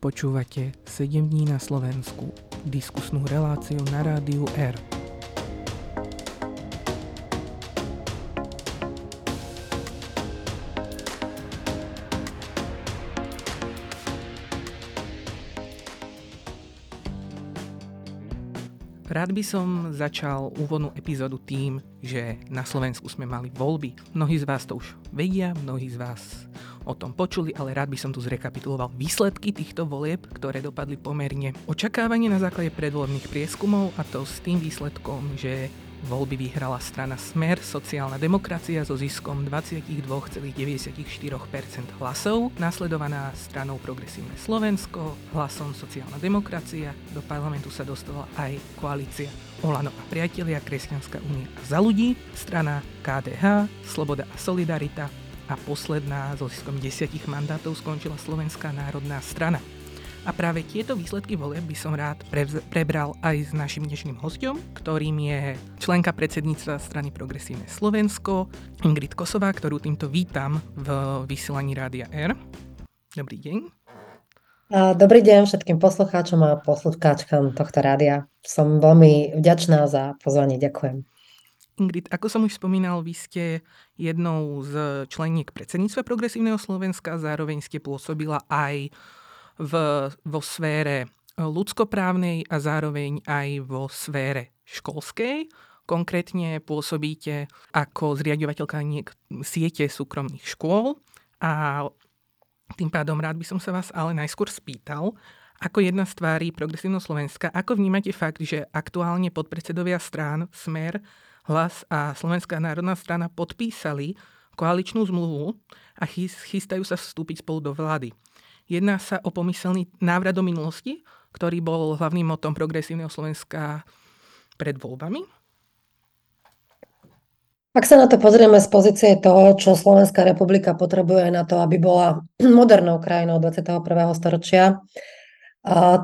Počúvate 7 dní na Slovensku, diskusnú reláciu na rádiu R. Rád by som začal úvodnú epizódu tým, že na Slovensku sme mali voľby. Mnohí z vás to už vedia, mnohí z vás o tom počuli, ale rád by som tu zrekapituloval výsledky týchto volieb, ktoré dopadli pomerne očakávanie na základe predvolebných prieskumov a to s tým výsledkom, že Voľby vyhrala strana Smer, sociálna demokracia so ziskom 22,94% hlasov, nasledovaná stranou Progresívne Slovensko, hlasom sociálna demokracia, do parlamentu sa dostala aj koalícia Olano a priatelia, Kresťanská únia a za ľudí, strana KDH, Sloboda a Solidarita, a posledná so ziskom desiatich mandátov skončila Slovenská národná strana. A práve tieto výsledky volieb by som rád prebral aj s našim dnešným hostom, ktorým je členka predsedníctva strany Progresívne Slovensko, Ingrid Kosová, ktorú týmto vítam v vysielaní Rádia R. Dobrý deň. Dobrý deň všetkým poslucháčom a poslucháčkam tohto rádia. Som veľmi vďačná za pozvanie. Ďakujem. Ingrid, ako som už spomínal, vy ste jednou z členiek predsedníctva Progresívneho Slovenska, zároveň ste pôsobila aj v, vo sfére ľudskoprávnej a zároveň aj vo sfére školskej. Konkrétne pôsobíte ako zriadovateľka siete súkromných škôl a tým pádom rád by som sa vás ale najskôr spýtal, ako jedna z tvári Progresívneho Slovenska, ako vnímate fakt, že aktuálne podpredsedovia strán Smer Hlas a Slovenská národná strana podpísali koaličnú zmluvu a chystajú sa vstúpiť spolu do vlády. Jedná sa o pomyselný návrat do minulosti, ktorý bol hlavným motom progresívneho Slovenska pred voľbami? Ak sa na to pozrieme z pozície toho, čo Slovenská republika potrebuje na to, aby bola modernou krajinou 21. storočia,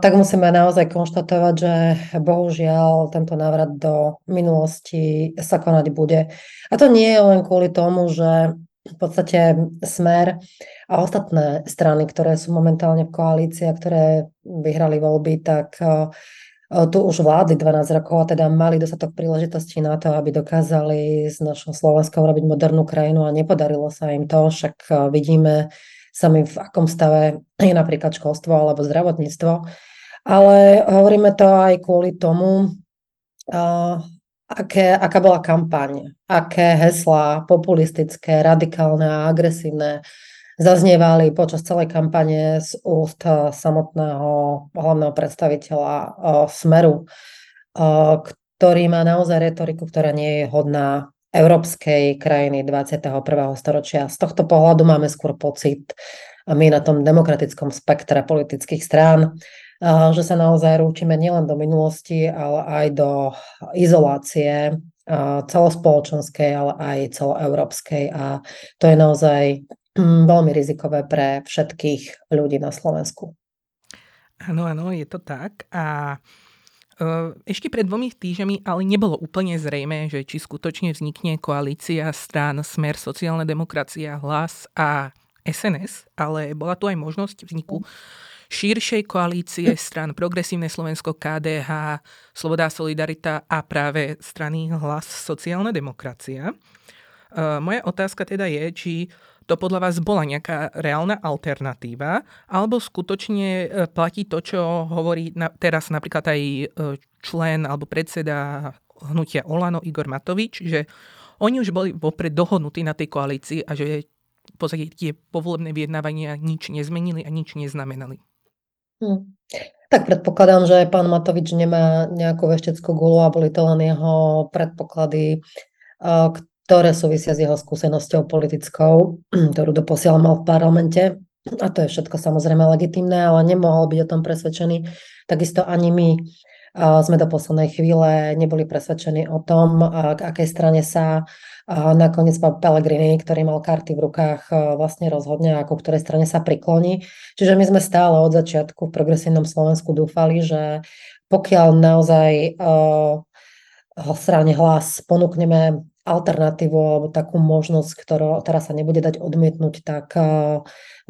tak musíme naozaj konštatovať, že bohužiaľ tento návrat do minulosti sa konať bude. A to nie je len kvôli tomu, že v podstate Smer a ostatné strany, ktoré sú momentálne v koalícii a ktoré vyhrali voľby, tak tu už vlády 12 rokov a teda mali dostatok príležitostí na to, aby dokázali z našho Slovenska urobiť modernú krajinu a nepodarilo sa im to, však vidíme sami v akom stave je napríklad školstvo alebo zdravotníctvo. Ale hovoríme to aj kvôli tomu, uh, aké, aká bola kampaň, aké heslá populistické, radikálne a agresívne zaznievali počas celej kampane z úst samotného hlavného predstaviteľa uh, Smeru, uh, ktorý má naozaj retoriku, ktorá nie je hodná európskej krajiny 21. storočia. Z tohto pohľadu máme skôr pocit, a my na tom demokratickom spektre politických strán, že sa naozaj rúčime nielen do minulosti, ale aj do izolácie celospoločenskej, ale aj celoeurópskej. A to je naozaj hm, veľmi rizikové pre všetkých ľudí na Slovensku. Áno, áno, je to tak. A ešte pred dvomi týždňami ale nebolo úplne zrejme, že či skutočne vznikne koalícia strán Smer, sociálna demokracia, hlas a SNS, ale bola tu aj možnosť vzniku širšej koalície stran Progresívne Slovensko, KDH, Sloboda Solidarita a práve strany Hlas sociálna demokracia. Moja otázka teda je, či to podľa vás bola nejaká reálna alternatíva, alebo skutočne e, platí to, čo hovorí na, teraz napríklad aj e, člen alebo predseda hnutia Olano Igor Matovič, že oni už boli vopred dohodnutí na tej koalícii a že v podstate tie povolebné vyjednávania nič nezmenili a nič neznamenali. Hmm. Tak predpokladám, že pán Matovič nemá nejakú vešteckú gulu a boli to len jeho predpoklady, ktoré súvisia s jeho skúsenosťou politickou, ktorú doposiaľ mal v parlamente. A to je všetko samozrejme legitimné, ale nemohol byť o tom presvedčený. Takisto ani my sme do poslednej chvíle neboli presvedčení o tom, k akej strane sa nakoniec pán Pellegrini, ktorý mal karty v rukách, vlastne rozhodne, ako ktorej strane sa prikloní. Čiže my sme stále od začiatku v progresívnom Slovensku dúfali, že pokiaľ naozaj strane hlas ponúkneme alternatívu alebo takú možnosť, ktorá, ktorá sa nebude dať odmietnúť, tak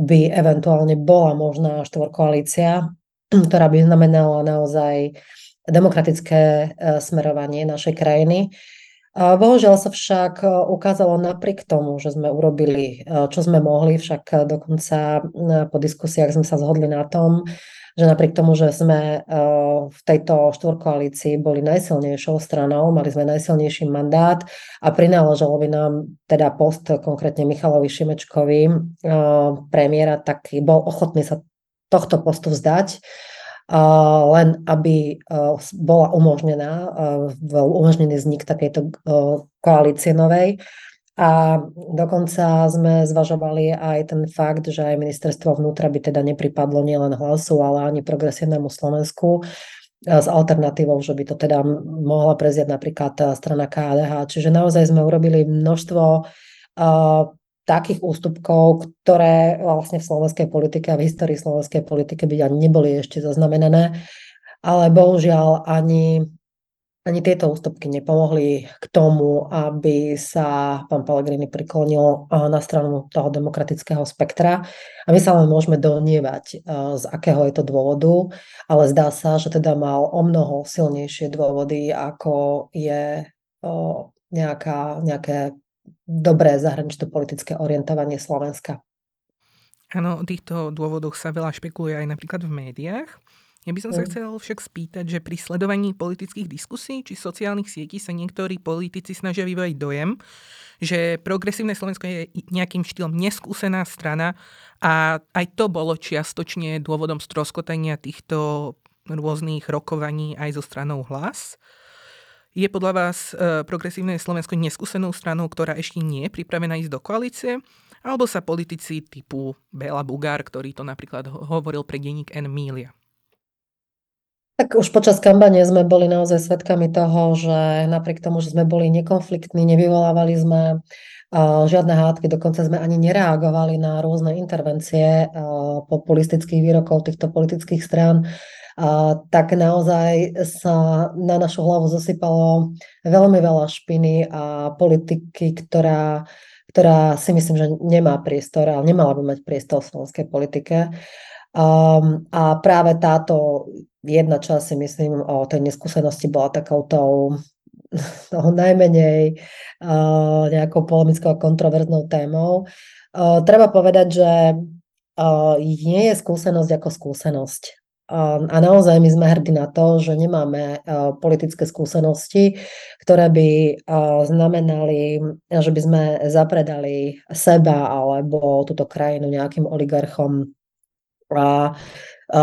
by eventuálne bola možná štvorkoalícia, ktorá by znamenala naozaj demokratické smerovanie našej krajiny. Bohužiaľ sa však ukázalo napriek tomu, že sme urobili, čo sme mohli, však dokonca po diskusiách sme sa zhodli na tom, že napriek tomu, že sme v tejto štvorkoalícii boli najsilnejšou stranou, mali sme najsilnejší mandát a prináležalo by nám teda post konkrétne Michalovi Šimečkovi, premiéra, tak bol ochotný sa tohto postu vzdať len aby bola umožnená, umožnený vznik takejto koalície novej. A dokonca sme zvažovali aj ten fakt, že aj ministerstvo vnútra by teda nepripadlo nielen hlasu, ale ani progresívnemu Slovensku s alternatívou, že by to teda mohla prezieť napríklad strana KDH. Čiže naozaj sme urobili množstvo takých ústupkov, ktoré vlastne v slovenskej politike a v histórii slovenskej politiky by ani neboli ešte zaznamenané. Ale bohužiaľ ani, ani tieto ústupky nepomohli k tomu, aby sa pán Pellegrini priklonil na stranu toho demokratického spektra. A my sa len môžeme donievať, z akého je to dôvodu, ale zdá sa, že teda mal o mnoho silnejšie dôvody, ako je nejaká, nejaké dobré zahranično-politické orientovanie Slovenska. Áno, o týchto dôvodoch sa veľa špekuluje aj napríklad v médiách. Ja by som sa mm. chcel však spýtať, že pri sledovaní politických diskusí či sociálnych sietí sa niektorí politici snažia vyvojať dojem, že progresívne Slovensko je nejakým štýlom neskúsená strana a aj to bolo čiastočne dôvodom stroskotania týchto rôznych rokovaní aj zo stranou hlas. Je podľa vás e, progresívne Slovensko neskúsenou stranou, ktorá ešte nie je pripravená ísť do koalície? Alebo sa politici typu Bela Bugár, ktorý to napríklad hovoril pre denník N. Mília? Tak už počas kampane sme boli naozaj svedkami toho, že napriek tomu, že sme boli nekonfliktní, nevyvolávali sme žiadne hádky, dokonca sme ani nereagovali na rôzne intervencie populistických výrokov týchto politických strán, tak naozaj sa na našu hlavu zosypalo veľmi veľa špiny a politiky, ktorá, ktorá si myslím, že nemá priestor, ale nemala by mať priestor v slovenskej politike. Um, a práve táto jedna časť myslím o tej neskúsenosti bola takouto toho najmenej uh, nejakou polemickou a kontroverznou témou. Uh, treba povedať, že uh, nie je skúsenosť ako skúsenosť. A naozaj my sme hrdí na to, že nemáme politické skúsenosti, ktoré by znamenali, že by sme zapredali seba alebo túto krajinu nejakým oligarchom a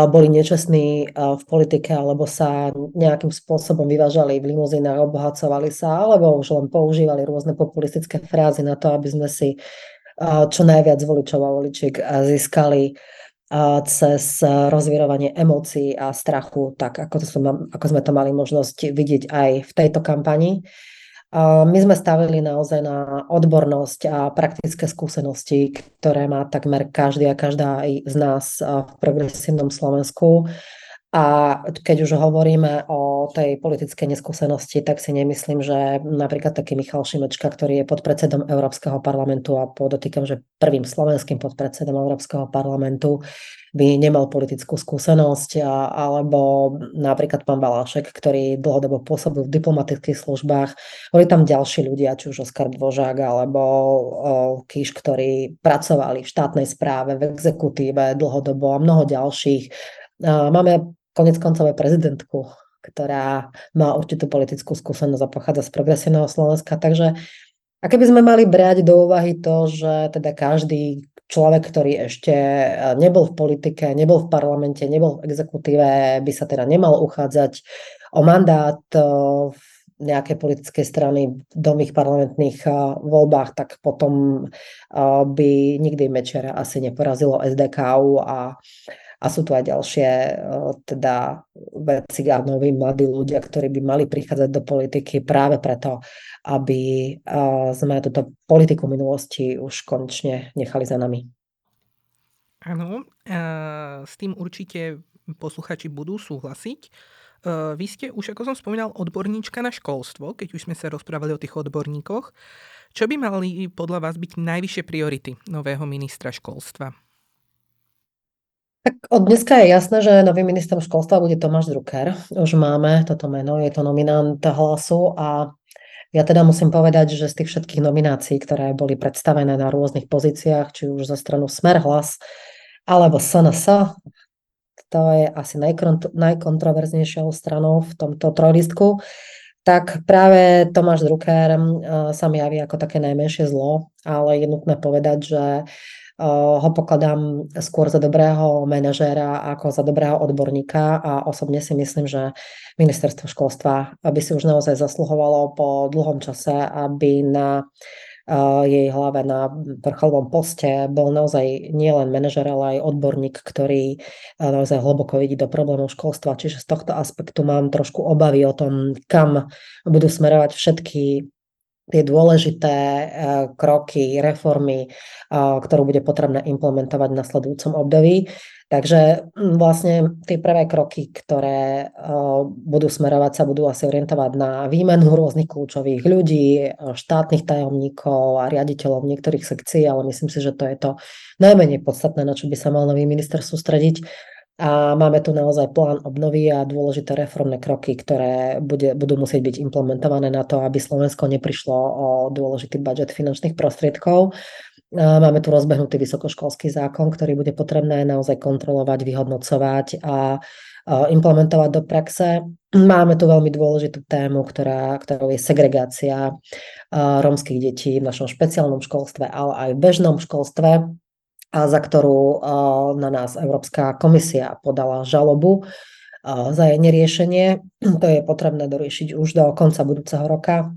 boli nečestní v politike alebo sa nejakým spôsobom vyvážali v limuzínach, obohacovali sa alebo už len používali rôzne populistické frázy na to, aby sme si čo najviac voličov a voličiek získali cez rozvírovanie emócií a strachu, tak ako, to sme, ako sme to mali možnosť vidieť aj v tejto kampani. My sme stavili naozaj na odbornosť a praktické skúsenosti, ktoré má takmer každý a každá z nás v progresívnom Slovensku. A keď už hovoríme o tej politickej neskúsenosti, tak si nemyslím, že napríklad taký Michal Šimečka, ktorý je podpredsedom Európskeho parlamentu a podotýkam, že prvým slovenským podpredsedom Európskeho parlamentu by nemal politickú skúsenosť, alebo napríklad pán Balášek, ktorý dlhodobo pôsobil v diplomatických službách. Boli tam ďalší ľudia, či už Oskar Dvožák alebo Kíš, ktorí pracovali v štátnej správe, v exekutíve dlhodobo a mnoho ďalších. Máme konec koncov prezidentku, ktorá má určitú politickú skúsenosť a pochádza z progresívneho Slovenska. Takže a keby sme mali brať do úvahy to, že teda každý človek, ktorý ešte eh, nebol v politike, nebol v parlamente, nebol v exekutíve, by sa teda nemal uchádzať o mandát eh, v nejakej politickej strany v domých parlamentných eh, voľbách, tak potom by nikdy Mečera asi neporazilo SDKU a a sú tu aj ďalšie teda veci a noví mladí ľudia, ktorí by mali prichádzať do politiky práve preto, aby sme túto politiku minulosti už konečne nechali za nami. Áno, s tým určite posluchači budú súhlasiť. vy ste už, ako som spomínal, odborníčka na školstvo, keď už sme sa rozprávali o tých odborníkoch. Čo by mali podľa vás byť najvyššie priority nového ministra školstva? Tak od dneska je jasné, že novým ministrom školstva bude Tomáš Drucker. Už máme toto meno, je to nominant hlasu a ja teda musím povedať, že z tých všetkých nominácií, ktoré boli predstavené na rôznych pozíciách, či už zo stranu Smer hlas, alebo SNS, to je asi najkontroverznejšou stranou v tomto trojlistku, tak práve Tomáš Drucker eh, sa mi javí ako také najmenšie zlo, ale je nutné povedať, že ho pokladám skôr za dobrého manažéra ako za dobrého odborníka a osobne si myslím, že ministerstvo školstva by si už naozaj zasluhovalo po dlhom čase, aby na jej hlave na vrcholovom poste bol naozaj nielen manažer, ale aj odborník, ktorý naozaj hlboko vidí do problémov školstva. Čiže z tohto aspektu mám trošku obavy o tom, kam budú smerovať všetky tie dôležité eh, kroky, reformy, eh, ktorú bude potrebné implementovať v nasledujúcom období. Takže hm, vlastne tie prvé kroky, ktoré eh, budú smerovať, sa budú asi orientovať na výmenu rôznych kľúčových ľudí, štátnych tajomníkov a riaditeľov niektorých sekcií, ale myslím si, že to je to najmenej podstatné, na čo by sa mal nový minister sústrediť a máme tu naozaj plán obnovy a dôležité reformné kroky, ktoré bude, budú musieť byť implementované na to, aby Slovensko neprišlo o dôležitý budget finančných prostriedkov. Máme tu rozbehnutý vysokoškolský zákon, ktorý bude potrebné naozaj kontrolovať, vyhodnocovať a implementovať do praxe. Máme tu veľmi dôležitú tému, ktorá, ktorou je segregácia rómskych detí v našom špeciálnom školstve, ale aj v bežnom školstve a za ktorú na nás Európska komisia podala žalobu za jej neriešenie. To je potrebné doriešiť už do konca budúceho roka.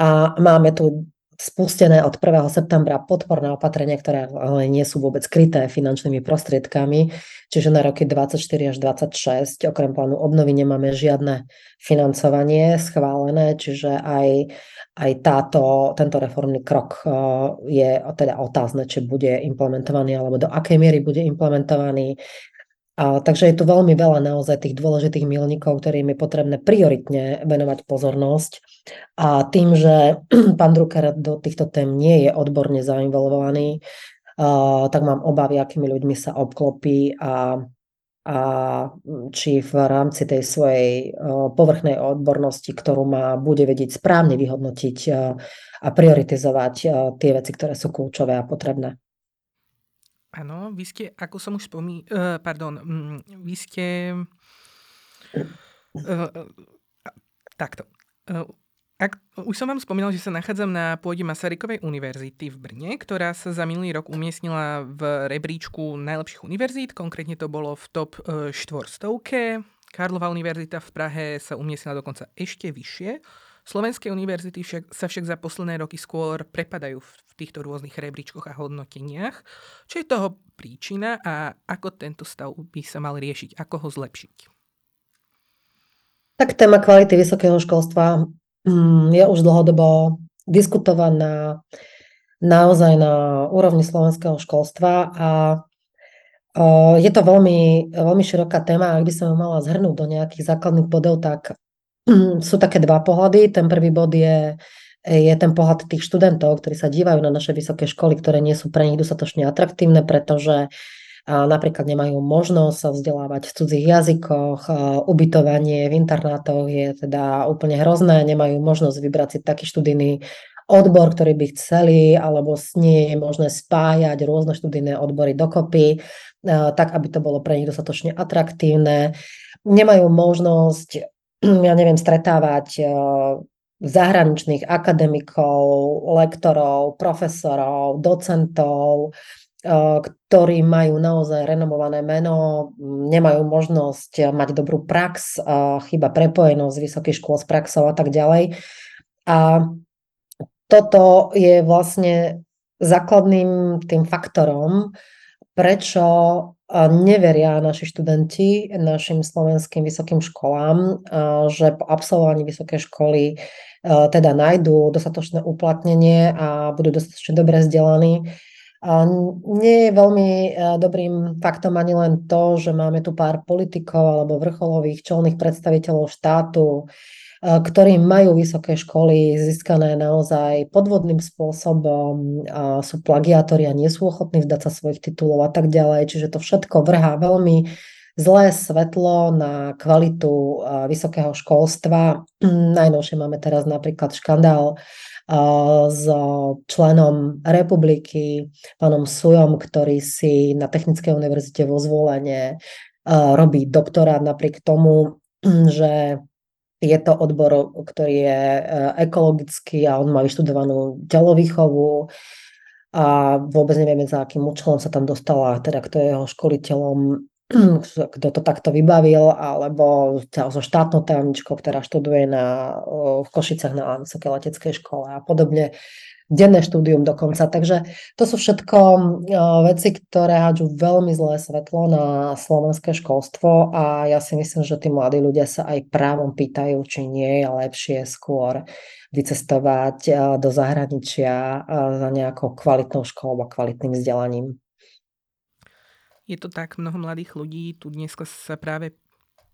A máme tu spustené od 1. septembra podporné opatrenia, ktoré ale nie sú vôbec kryté finančnými prostriedkami, čiže na roky 24 až 26 okrem plánu obnovy nemáme žiadne financovanie schválené, čiže aj, aj táto, tento reformný krok eh, je teda otázne, či bude implementovaný alebo do akej miery bude implementovaný. A, takže je tu veľmi veľa naozaj tých dôležitých milníkov, ktorým je potrebné prioritne venovať pozornosť. A tým, že pán Drucker do týchto tém nie je odborne zainvolvovaný, a, tak mám obavy, akými ľuďmi sa obklopí a, a či v rámci tej svojej povrchnej odbornosti, ktorú má, bude vedieť správne vyhodnotiť a prioritizovať tie veci, ktoré sú kľúčové a potrebné. Áno, vy ste, ako som už spomí... Uh, pardon, um, vy ste... Uh, uh, takto. Ak, už som vám spomínal, že sa nachádzam na pôde Masarykovej univerzity v Brne, ktorá sa za minulý rok umiestnila v rebríčku najlepších univerzít, konkrétne to bolo v top 400. Karlova univerzita v Prahe sa umiestnila dokonca ešte vyššie. Slovenské univerzity však, sa však za posledné roky skôr prepadajú v týchto rôznych rebríčkoch a hodnoteniach. Čo je toho príčina a ako tento stav by sa mal riešiť? Ako ho zlepšiť? Tak téma kvality vysokého školstva je už dlhodobo diskutovaná naozaj na úrovni slovenského školstva a je to veľmi, veľmi široká téma. Ak by som mala zhrnúť do nejakých základných bodov, tak Mm, sú také dva pohľady. Ten prvý bod je, je ten pohľad tých študentov, ktorí sa dívajú na naše vysoké školy, ktoré nie sú pre nich dostatočne atraktívne, pretože a napríklad nemajú možnosť sa vzdelávať v cudzích jazykoch, ubytovanie v internátoch je teda úplne hrozné, nemajú možnosť vybrať si taký študijný odbor, ktorý by chceli, alebo s nie je možné spájať rôzne študijné odbory dokopy, tak aby to bolo pre nich dostatočne atraktívne. Nemajú možnosť ja neviem, stretávať zahraničných akademikov, lektorov, profesorov, docentov, ktorí majú naozaj renomované meno, nemajú možnosť mať dobrú prax, eh, chyba prepojenosť vysokých škôl s praxou a tak ďalej. A toto je vlastne základným tým faktorom, prečo neveria naši študenti našim slovenským vysokým školám, že po absolvovaní vysokej školy teda nájdú dostatočné uplatnenie a budú dostatočne dobre vzdelaní. Nie je veľmi e, dobrým faktom ani len to, že máme tu pár politikov alebo vrcholových čelných predstaviteľov štátu, e, ktorí majú vysoké školy získané naozaj podvodným spôsobom, a sú plagiátori a nie sú ochotní vzdať sa svojich titulov a tak ďalej. Čiže to všetko vrhá veľmi zlé svetlo na kvalitu vysokého školstva. Najnovšie máme teraz napríklad škandál s členom republiky, pánom Sujom, ktorý si na Technickej univerzite vo zvolenie robí doktorát napriek tomu, že je to odbor, ktorý je e, ekologický a on má vyštudovanú telovýchovu a vôbec nevieme, za akým účelom sa tam dostala, teda kto je jeho školiteľom kto to takto vybavil, alebo so štátnou tajomničkou, ktorá študuje na, v Košicach na Vysokej leteckej škole a podobne. Denné štúdium dokonca. Takže to sú všetko veci, ktoré hádžu veľmi zlé svetlo na slovenské školstvo a ja si myslím, že tí mladí ľudia sa aj právom pýtajú, či nie je lepšie skôr vycestovať do zahraničia za nejakou kvalitnou školou a kvalitným vzdelaním. Je to tak, mnoho mladých ľudí tu dnes sa práve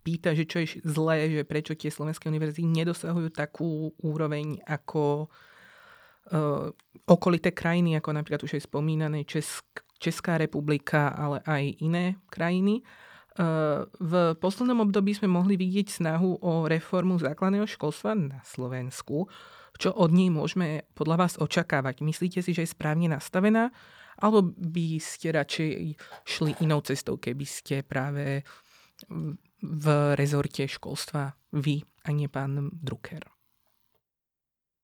pýta, že čo je zlé, že prečo tie slovenské univerzity nedosahujú takú úroveň ako uh, okolité krajiny, ako napríklad už aj spomínané Česk- Česká republika, ale aj iné krajiny. Uh, v poslednom období sme mohli vidieť snahu o reformu základného školstva na Slovensku. Čo od nej môžeme podľa vás očakávať? Myslíte si, že je správne nastavená? Alebo by ste radšej šli inou cestou, keby ste práve v rezorte školstva vy a nie pán Drucker?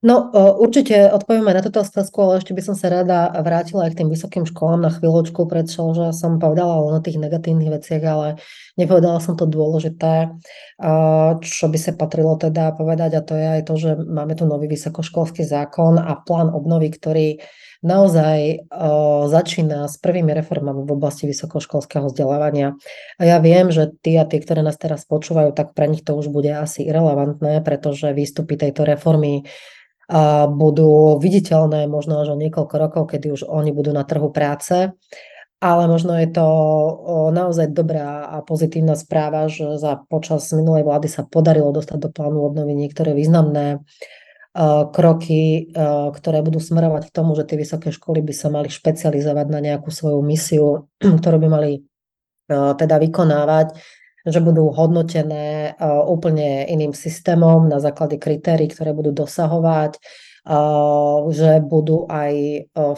No, určite odpovieme na túto otázku, ale ešte by som sa rada vrátila aj k tým vysokým školám na chvíľočku, pretože som povedala len o tých negatívnych veciach, ale nepovedala som to dôležité, čo by sa patrilo teda povedať a to je aj to, že máme tu nový vysokoškolský zákon a plán obnovy, ktorý naozaj uh, začína s prvými reformami v oblasti vysokoškolského vzdelávania. A ja viem, že tí a tí, ktoré nás teraz počúvajú, tak pre nich to už bude asi irrelevantné, pretože výstupy tejto reformy uh, budú viditeľné možno až o niekoľko rokov, kedy už oni budú na trhu práce. Ale možno je to naozaj dobrá a pozitívna správa, že za počas minulej vlády sa podarilo dostať do plánu obnovy niektoré významné kroky, ktoré budú smerovať k tomu, že tie vysoké školy by sa mali špecializovať na nejakú svoju misiu, ktorú by mali teda vykonávať, že budú hodnotené úplne iným systémom na základe kritérií, ktoré budú dosahovať, že budú aj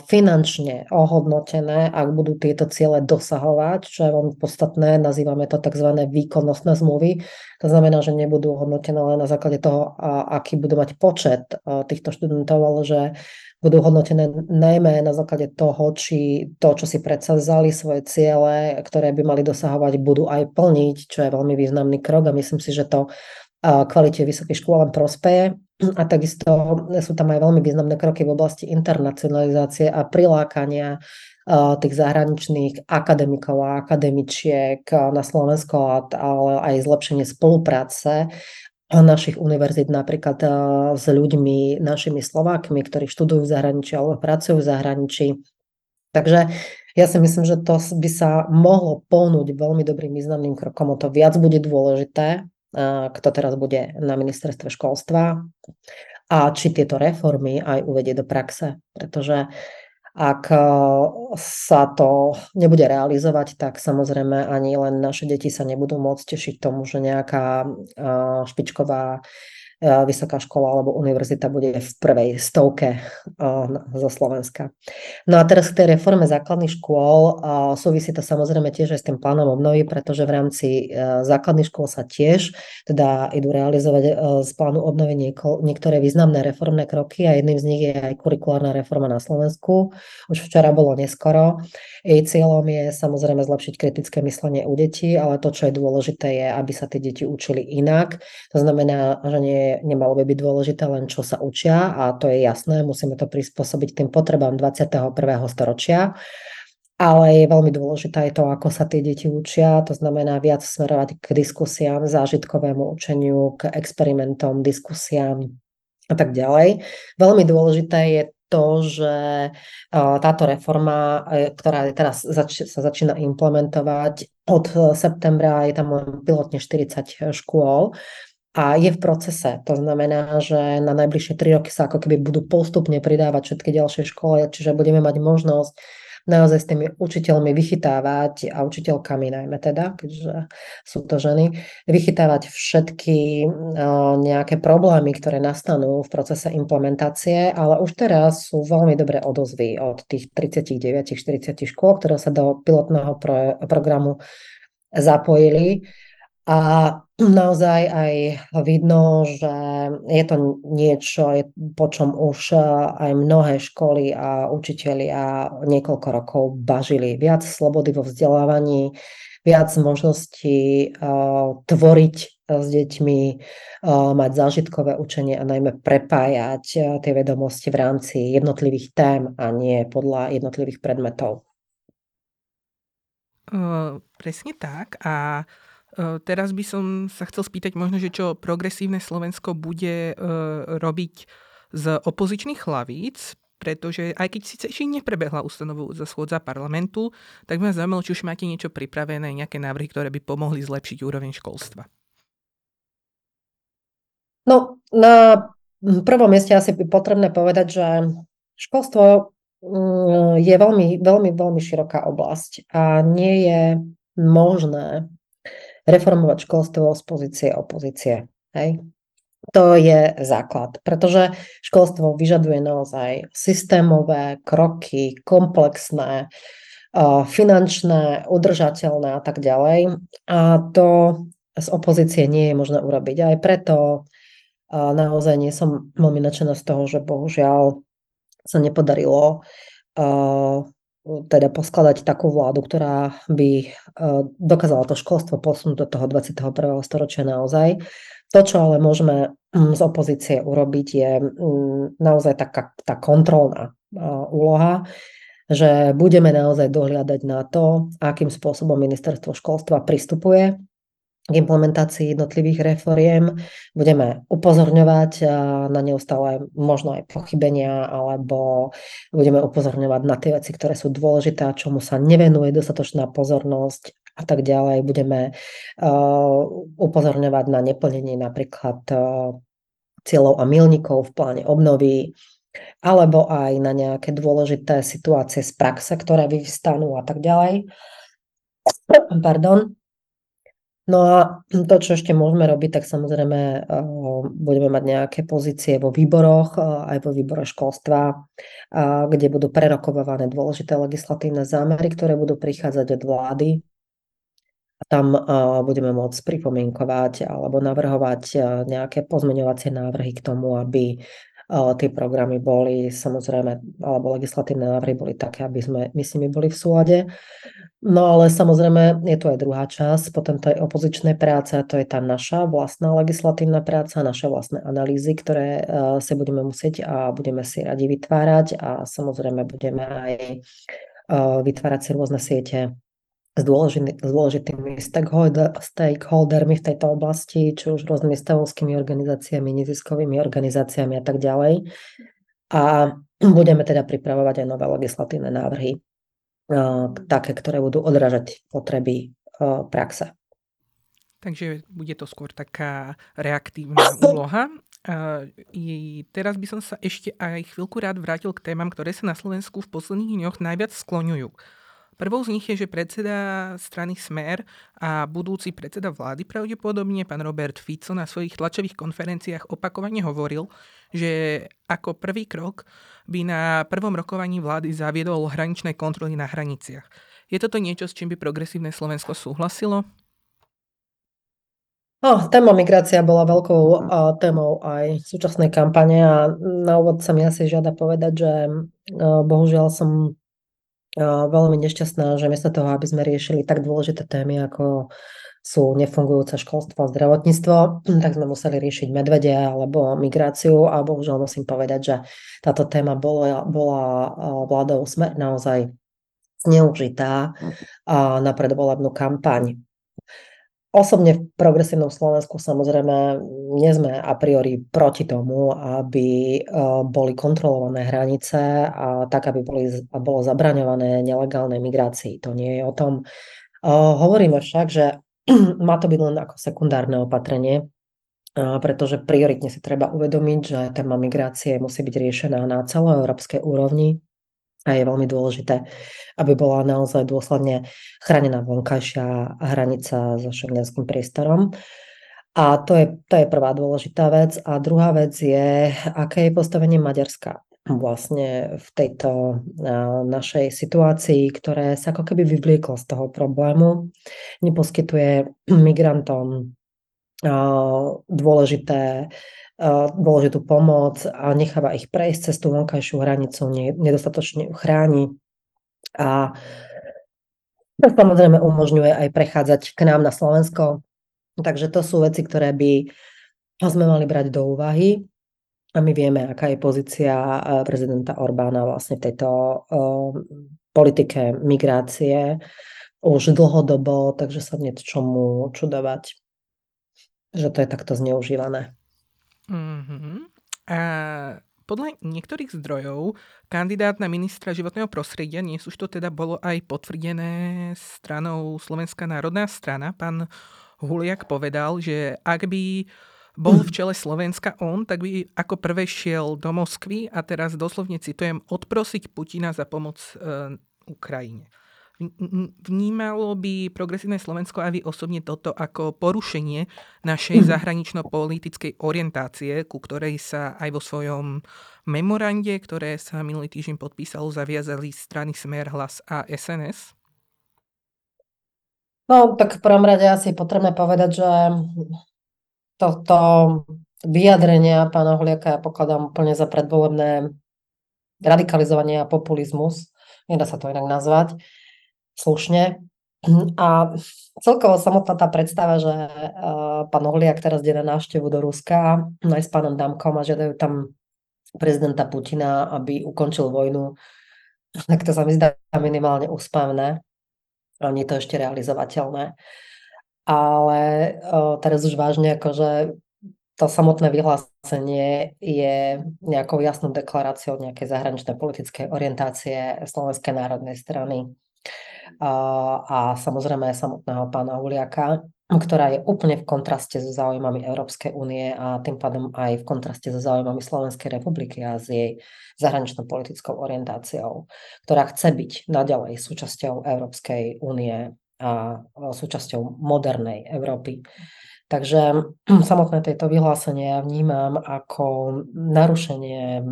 finančne ohodnotené, ak budú tieto ciele dosahovať, čo je veľmi podstatné, nazývame to tzv. výkonnostné zmluvy. To znamená, že nebudú hodnotené len na základe toho, aký budú mať počet týchto študentov, ale že budú hodnotené najmä na základe toho, či to, čo si predsazali, svoje ciele, ktoré by mali dosahovať, budú aj plniť, čo je veľmi významný krok a myslím si, že to kvalite vysokých škôl len prospeje. A takisto sú tam aj veľmi významné kroky v oblasti internacionalizácie a prilákania tých zahraničných akademikov a akademičiek na Slovensko, ale aj zlepšenie spolupráce našich univerzít napríklad s ľuďmi, našimi Slovákmi, ktorí študujú v zahraničí alebo pracujú v zahraničí. Takže ja si myslím, že to by sa mohlo pohnúť veľmi dobrým významným krokom. O to viac bude dôležité, kto teraz bude na ministerstve školstva a či tieto reformy aj uvedie do praxe, pretože ak sa to nebude realizovať, tak samozrejme ani len naše deti sa nebudú môcť tešiť tomu, že nejaká špičková E, vysoká škola alebo univerzita bude v prvej stovke e, zo Slovenska. No a teraz k tej reforme základných škôl e, súvisí to samozrejme tiež aj s tým plánom obnovy, pretože v rámci základných škôl sa tiež teda idú realizovať z plánu obnovy niektoré významné reformné kroky a jedným z nich je aj kurikulárna reforma na Slovensku. Už včera bolo neskoro. Jej cieľom je samozrejme zlepšiť kritické myslenie u detí, ale to, čo je dôležité, je, aby sa tie deti učili inak. To znamená, že nie, nemalo by byť dôležité len, čo sa učia a to je jasné, musíme to prispôsobiť tým potrebám 21. storočia. Ale je veľmi dôležité aj to, ako sa tie deti učia, to znamená viac smerovať k diskusiám, zážitkovému učeniu, k experimentom, diskusiám a tak ďalej. Veľmi dôležité je to, že táto reforma, e, ktorá teraz zač- sa začína implementovať od septembra, je tam len pilotne 40 škôl, a je v procese. To znamená, že na najbližšie tri roky sa ako keby budú postupne pridávať všetky ďalšie školy, čiže budeme mať možnosť naozaj s tými učiteľmi vychytávať a učiteľkami najmä teda, keďže sú to ženy, vychytávať všetky nejaké problémy, ktoré nastanú v procese implementácie, ale už teraz sú veľmi dobré odozvy od tých 39-40 škôl, ktoré sa do pilotného pro- programu zapojili a naozaj aj vidno, že je to niečo, po čom už e, aj mnohé školy a učitelia niekoľko rokov bažili. Viac slobody vo vzdelávaní, viac možností uh, tvoriť s deťmi, mať zážitkové učenie a najmä prepájať tie vedomosti v rámci jednotlivých tém a nie podľa jednotlivých predmetov. Uh, presne tak. A uh, Teraz by som sa chcel spýtať možno, že čo progresívne Slovensko bude robiť z opozičných hlavíc, pretože aj keď síce ešte neprebehla za schôdza parlamentu, tak by ma zaujímalo, či už máte niečo pripravené, nejaké návrhy, ktoré by pomohli zlepšiť úroveň školstva. No, na prvom mieste asi by potrebné povedať, že školstvo mm, je veľmi, veľmi, veľmi široká oblasť a nie je možné reformovať školstvo z pozície opozície. Hej? To je základ, pretože školstvo vyžaduje naozaj systémové kroky, komplexné, finančné, udržateľné a tak ďalej. A to z opozície nie je možné urobiť. Aj preto naozaj nie som veľmi nadšená z toho, že bohužiaľ sa nepodarilo teda poskladať takú vládu, ktorá by e, dokázala to školstvo posunúť do toho 21. storočia naozaj. To, čo ale môžeme mm, z opozície urobiť, je mm, naozaj taká tá kontrolná e, úloha, že budeme naozaj dohliadať na to, akým spôsobom ministerstvo školstva pristupuje k implementácii jednotlivých reforiem. Budeme upozorňovať eh, na neustále možno aj pochybenia, alebo budeme upozorňovať na tie veci, ktoré sú dôležité čomu sa nevenuje dostatočná pozornosť a tak ďalej. Budeme uh, upozorňovať na neplnenie napríklad uh, cieľov a milníkov v pláne obnovy, alebo aj na nejaké dôležité situácie z praxe, ktoré vyvstanú a tak ďalej. Pardon. No a to, čo ešte môžeme robiť, tak samozrejme uh, budeme mať nejaké pozície vo výboroch, uh, aj vo výbore školstva, uh, kde budú prerokované dôležité legislatívne zámery, ktoré budú prichádzať od vlády. A tam budeme môcť pripomienkovať alebo navrhovať nejaké pozmeňovacie návrhy k tomu, aby tie programy boli samozrejme, alebo legislatívne návrhy boli také, aby sme my s nimi boli v súlade. No ale samozrejme je tu aj druhá časť potom tej opozičnej práce a to je tá naša vlastná legislatívna práca, naše vlastné analýzy, ktoré uh, si budeme musieť a budeme si radi vytvárať a samozrejme budeme aj uh, vytvárať si rôzne siete s, dôležitý, s dôležitými stakeholder, stakeholdermi v tejto oblasti, či už rôznymi stavovskými organizáciami, neziskovými organizáciami a tak ďalej. A budeme teda pripravovať aj nové legislatívne návrhy také, ktoré budú odrážať potreby praxe. Takže bude to skôr taká reaktívna úloha. I teraz by som sa ešte aj chvíľku rád vrátil k témam, ktoré sa na Slovensku v posledných dňoch najviac skloňujú. Prvou z nich je, že predseda strany Smer a budúci predseda vlády pravdepodobne, pán Robert Fico, na svojich tlačových konferenciách opakovane hovoril, že ako prvý krok by na prvom rokovaní vlády zaviedol hraničné kontroly na hraniciach. Je toto niečo, s čím by progresívne Slovensko súhlasilo? Oh, téma migrácia bola veľkou uh, témou aj súčasnej kampane a na úvod sa mi asi žiada povedať, že uh, bohužiaľ som veľmi nešťastná, že miesto toho, aby sme riešili tak dôležité témy, ako sú nefungujúce školstvo a zdravotníctvo, tak sme museli riešiť medvede alebo migráciu a bohužiaľ musím povedať, že táto téma bola, bola vládou smer naozaj zneužitá na predvolebnú kampaň. Osobne v progresívnom Slovensku samozrejme nie sme a priori proti tomu, aby boli kontrolované hranice a tak, aby boli, bolo zabraňované nelegálnej migrácii. To nie je o tom. Hovoríme však, že má to byť len ako sekundárne opatrenie, pretože prioritne si treba uvedomiť, že téma migrácie musí byť riešená na celoeurópskej úrovni a je veľmi dôležité, aby bola naozaj dôsledne chránená vonkajšia hranica so šengenským priestorom. A to je, to je prvá dôležitá vec. A druhá vec je, aké je postavenie Maďarska vlastne v tejto našej situácii, ktoré sa ako keby vyvlieklo z toho problému. Neposkytuje migrantom dôležité dôležitú pomoc a necháva ich prejsť cez tú vonkajšiu hranicu, nedostatočne chráni. A samozrejme umožňuje aj prechádzať k nám na Slovensko. Takže to sú veci, ktoré by sme mali brať do úvahy. A my vieme, aká je pozícia prezidenta Orbána vlastne v tejto uh, politike migrácie už dlhodobo, takže sa nie čomu čudovať, že to je takto zneužívané. Mm-hmm. A podľa niektorých zdrojov kandidát na ministra životného prostredia, dnes už to teda bolo aj potvrdené stranou Slovenská národná strana, pán Huliak povedal, že ak by bol v čele Slovenska on, tak by ako prvé šiel do Moskvy a teraz doslovne citujem, odprosiť Putina za pomoc e, Ukrajine. Vnímalo by progresívne Slovensko a vy osobne toto ako porušenie našej zahranično-politickej orientácie, ku ktorej sa aj vo svojom memorande, ktoré sa minulý týždeň podpísalo, zaviazali strany Smer, Hlas a SNS? No, tak v prvom rade asi je potrebné povedať, že toto vyjadrenia pána Huliaka ja pokladám úplne za predvolebné radikalizovanie a populizmus. Nedá sa to inak nazvať slušne. A celkovo samotná tá predstava, že uh, pán Ohliak teraz ide na návštevu do Ruska aj s pánom Damkom a žiadajú tam prezidenta Putina, aby ukončil vojnu, tak to sa mi zdá minimálne úspavné. A nie to ešte realizovateľné. Ale uh, teraz už vážne, akože to samotné vyhlásenie je nejakou jasnou deklaráciou nejakej zahraničnej politickej orientácie Slovenskej národnej strany a samozrejme samotného pána Huliaka, ktorá je úplne v kontraste so záujmami Európskej únie a tým pádom aj v kontraste so záujmami Slovenskej republiky a s jej zahraničnou politickou orientáciou, ktorá chce byť naďalej súčasťou Európskej únie a súčasťou modernej Európy. Takže samotné tieto vyhlásenie ja vnímam ako narušenie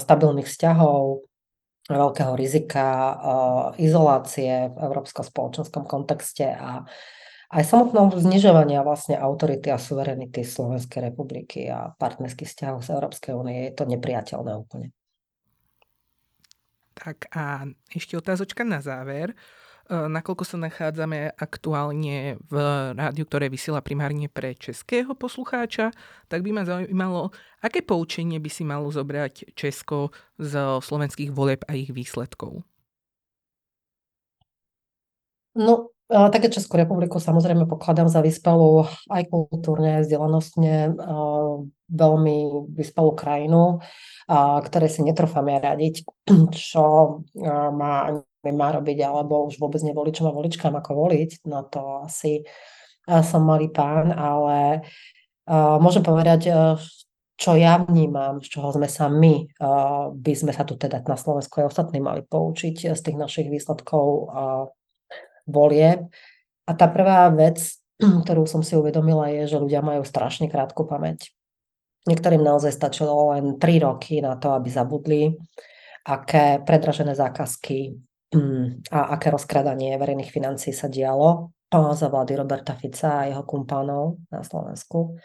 stabilných vzťahov, veľkého rizika izolácie v európskom spoločenskom kontexte a aj samotného znižovania vlastne autority a suverenity Slovenskej republiky a partnerských vzťahov z Európskej únie je to nepriateľné úplne. Tak a ešte otázočka na záver. E, nakoľko sa nachádzame aktuálne v rádiu, ktoré vysiela primárne pre českého poslucháča, tak by ma zaujímalo, aké poučenie by si malo zobrať Česko z slovenských voleb a ich výsledkov? No, také Českú republiku samozrejme pokladám za vyspelú aj kultúrne, aj vzdelanostne veľmi vyspelú krajinu, ktoré si netrofáme radiť, čo má má robiť, alebo už vôbec nevoličom a voličkám ako voliť, no to asi som malý pán, ale môžem povedať, uh, čo ja vnímam, z čoho sme sa my, by sme sa tu teda na Slovensku aj ostatní mali poučiť z tých našich výsledkov volieb. A tá prvá vec, ktorú som si uvedomila, je, že ľudia majú strašne krátku pamäť. Niektorým naozaj stačilo len 3 roky na to, aby zabudli, aké predražené zákazky Mm, a aké rozkradanie verejných financí sa dialo za vlády Roberta Fica a jeho kumpánov na Slovensku.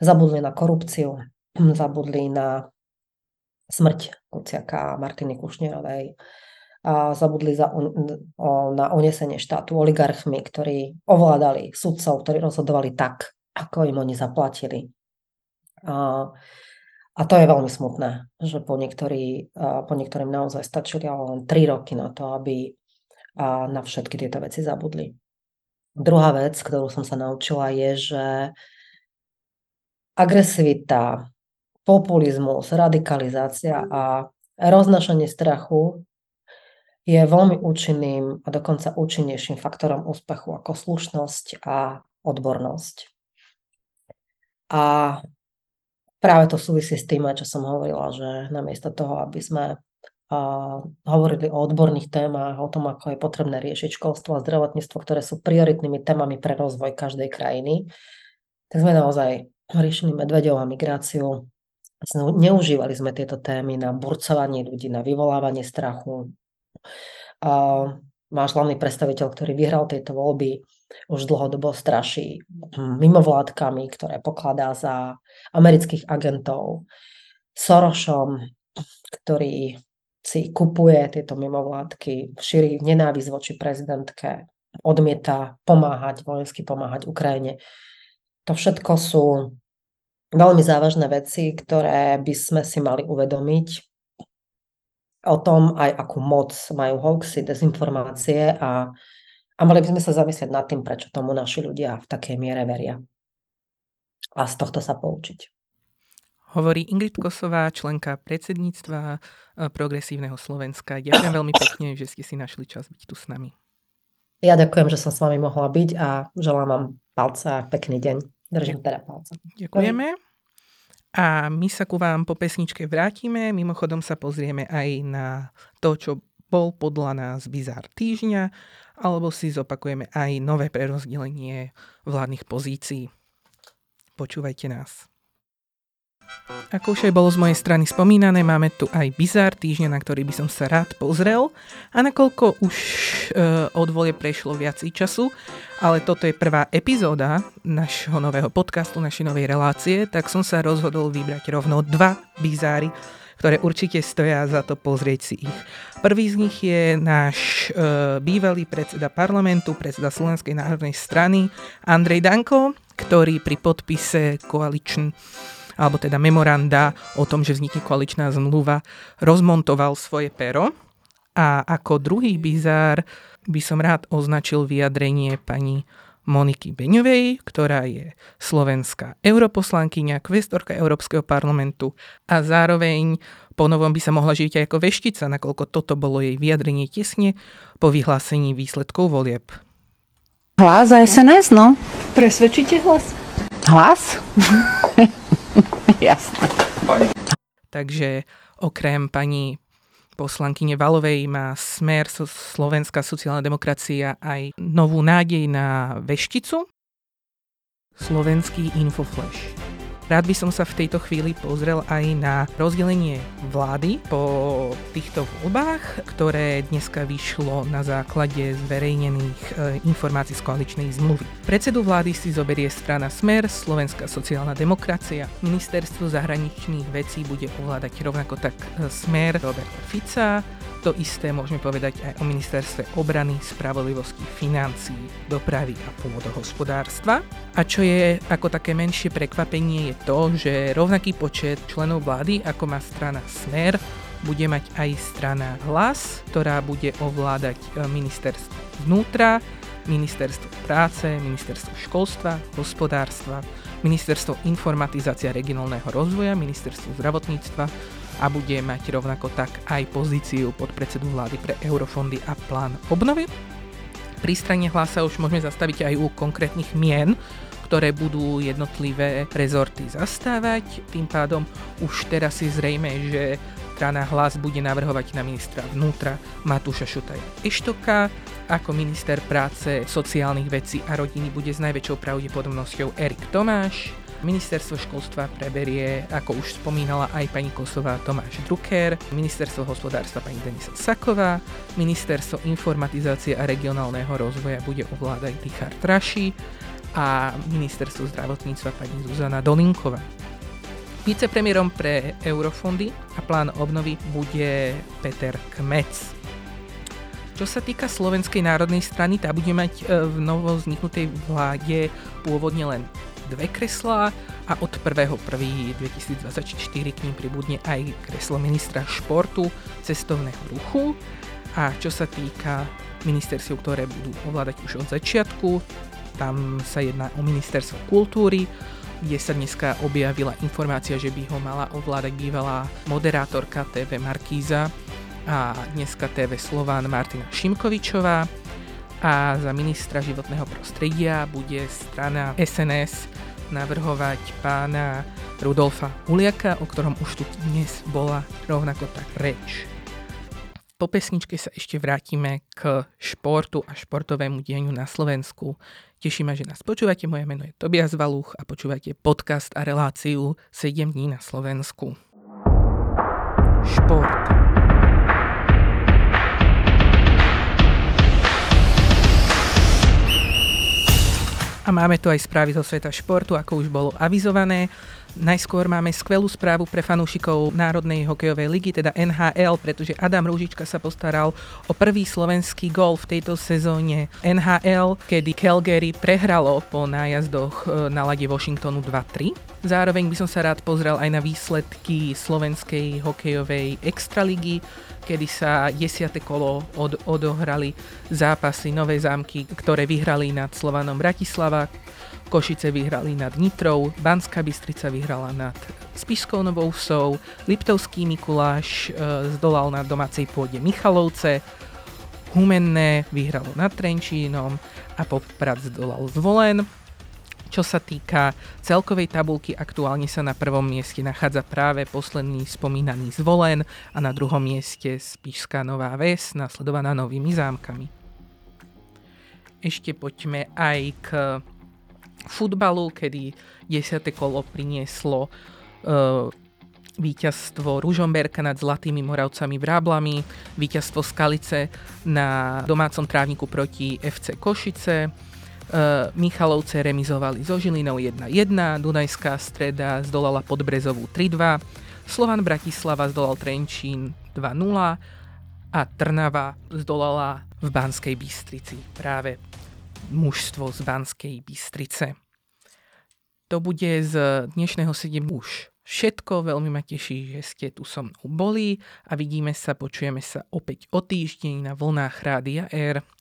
Zabudli na korupciu, zabudli na smrť Kuciaka a Martiny Kušnerovej, zabudli za, na unesenie štátu oligarchmi, ktorí ovládali sudcov, ktorí rozhodovali tak, ako im oni zaplatili. A a to je veľmi smutné, že po, niektorí, po niektorým naozaj stačili ale len 3 roky na to, aby na všetky tieto veci zabudli. Druhá vec, ktorú som sa naučila, je, že agresivita, populizmus, radikalizácia a roznašanie strachu je veľmi účinným a dokonca účinnejším faktorom úspechu ako slušnosť a odbornosť. A práve to súvisí s tým, čo som hovorila, že namiesto toho, aby sme hovorili o odborných témach, o tom, ako je potrebné riešiť školstvo a zdravotníctvo, ktoré sú prioritnými témami pre rozvoj každej krajiny, tak sme naozaj riešili medveďov a migráciu. Neužívali sme tieto témy na burcovanie ľudí, na vyvolávanie strachu. Máš hlavný predstaviteľ, ktorý vyhral tieto voľby, už dlhodobo straší mimovládkami, ktoré pokladá za amerických agentov, Sorošom, ktorý si kupuje tieto mimovládky, šíri nenávisť voči prezidentke, odmieta pomáhať, vojensky pomáhať Ukrajine. To všetko sú veľmi závažné veci, ktoré by sme si mali uvedomiť o tom, aj akú moc majú hoaxy, dezinformácie a, a mali by sme sa zamyslieť nad tým, prečo tomu naši ľudia v takej miere veria. A z tohto sa poučiť. Hovorí Ingrid Kosová, členka predsedníctva e, Progresívneho Slovenska. Ďakujem veľmi pekne, že ste si našli čas byť tu s nami. Ja ďakujem, že som s vami mohla byť a želám vám palce a pekný deň. Držím teda palce. Ďakujeme. A my sa ku vám po pesničke vrátime. Mimochodom sa pozrieme aj na to, čo bol podľa nás bizár týždňa, alebo si zopakujeme aj nové prerozdelenie vládnych pozícií. Počúvajte nás. Ako už aj bolo z mojej strany spomínané, máme tu aj bizár týždňa, na ktorý by som sa rád pozrel. A nakoľko už e, od volie prešlo viac času, ale toto je prvá epizóda našho nového podcastu, našej novej relácie, tak som sa rozhodol vybrať rovno dva bizáry, ktoré určite stoja za to pozrieť si ich. Prvý z nich je náš e, bývalý predseda parlamentu, predseda Slovenskej národnej strany Andrej Danko, ktorý pri podpise koaličn alebo teda memoranda o tom, že vznikne koaličná zmluva, rozmontoval svoje pero. A ako druhý bizár by som rád označil vyjadrenie pani Moniky Beňovej, ktorá je slovenská europoslankyňa, kvestorka Európskeho parlamentu a zároveň ponovom by sa mohla žiť aj ako veštica, nakoľko toto bolo jej vyjadrenie tesne po vyhlásení výsledkov volieb. Hlas a SNS, no. Presvedčíte hlas? Hlas? Jasné. Takže okrem pani poslankyne Valovej má smer Slovenská sociálna demokracia aj novú nádej na vešticu. Slovenský Infoflash. Rád by som sa v tejto chvíli pozrel aj na rozdelenie vlády po týchto voľbách, ktoré dneska vyšlo na základe zverejnených e, informácií z koaličnej zmluvy. Predsedu vlády si zoberie strana Smer, Slovenská sociálna demokracia, ministerstvo zahraničných vecí bude ovládať rovnako tak e, Smer Roberta Fica, to isté môžeme povedať aj o ministerstve obrany, spravodlivosti, financií, dopravy a pôdohospodárstva. A čo je ako také menšie prekvapenie je to, že rovnaký počet členov vlády, ako má strana Smer, bude mať aj strana Hlas, ktorá bude ovládať e, ministerstvo vnútra, ministerstvo práce, ministerstvo školstva, hospodárstva, ministerstvo informatizácia regionálneho rozvoja, ministerstvo zdravotníctva a bude mať rovnako tak aj pozíciu podpredsedu vlády pre eurofondy a plán obnovy. Pri strane hlasa už môžeme zastaviť aj u konkrétnych mien, ktoré budú jednotlivé rezorty zastávať. Tým pádom už teraz je zrejme, že strana hlas bude navrhovať na ministra vnútra Matúša Šutaja Eštoka. Ako minister práce, sociálnych vecí a rodiny bude s najväčšou pravdepodobnosťou Erik Tomáš. Ministerstvo školstva preberie, ako už spomínala aj pani Kosová, Tomáš Drucker, Ministerstvo hospodárstva pani Denisa Saková, Ministerstvo informatizácie a regionálneho rozvoja bude ovládať Richard Raši a Ministerstvo zdravotníctva pani Zuzana Dolinková. Vicepremiérom pre eurofondy a plán obnovy bude Peter Kmec. Čo sa týka Slovenskej národnej strany, tá bude mať e, v novo vzniknutej vláde pôvodne len dve kreslá a od 1.1.2024 k ním pribudne aj kreslo ministra športu, cestovného ruchu. A čo sa týka ministerstiev, ktoré budú ovládať už od začiatku, tam sa jedná o ministerstvo kultúry, kde sa dneska objavila informácia, že by ho mala ovládať bývalá moderátorka TV Markíza a dneska TV Slován Martina Šimkovičová a za ministra životného prostredia bude strana SNS navrhovať pána Rudolfa Uliaka, o ktorom už tu dnes bola rovnako tak reč. Po pesničke sa ešte vrátime k športu a športovému dieniu na Slovensku. Teší ma, že nás počúvate. Moje meno je Tobias Valuch a počúvate podcast a reláciu 7 dní na Slovensku. Šport. A máme tu aj správy zo sveta športu, ako už bolo avizované. Najskôr máme skvelú správu pre fanúšikov Národnej hokejovej ligy, teda NHL, pretože Adam Rúžička sa postaral o prvý slovenský gol v tejto sezóne NHL, kedy Calgary prehralo po nájazdoch e, na lade Washingtonu 2-3. Zároveň by som sa rád pozrel aj na výsledky slovenskej hokejovej extraligy, kedy sa 10. kolo od, odohrali zápasy Nové zámky, ktoré vyhrali nad Slovanom Bratislava, Košice vyhrali nad Nitrou, Banská Bystrica vyhrala nad Spišskou Novou Vsou, Liptovský Mikuláš e, zdolal na domácej pôde Michalovce, Humenné vyhralo nad Trenčínom a Poprad zdolal Zvolen. Čo sa týka celkovej tabulky, aktuálne sa na prvom mieste nachádza práve posledný spomínaný Zvolen a na druhom mieste Spišská Nová Ves, nasledovaná novými zámkami. Ešte poďme aj k futbalu, kedy 10. kolo prinieslo uh, víťazstvo Ružomberka nad Zlatými Moravcami Vráblami, víťazstvo Skalice na domácom trávniku proti FC Košice, Michalovce remizovali so Žilinou 1-1, Dunajská streda zdolala Podbrezovú 3-2, Slovan Bratislava zdolal Trenčín 2-0 a Trnava zdolala v Banskej Bystrici práve mužstvo z Banskej Bystrice. To bude z dnešného 7 už všetko. Veľmi ma teší, že ste tu so mnou boli a vidíme sa, počujeme sa opäť o týždeň na vlnách Rádia R.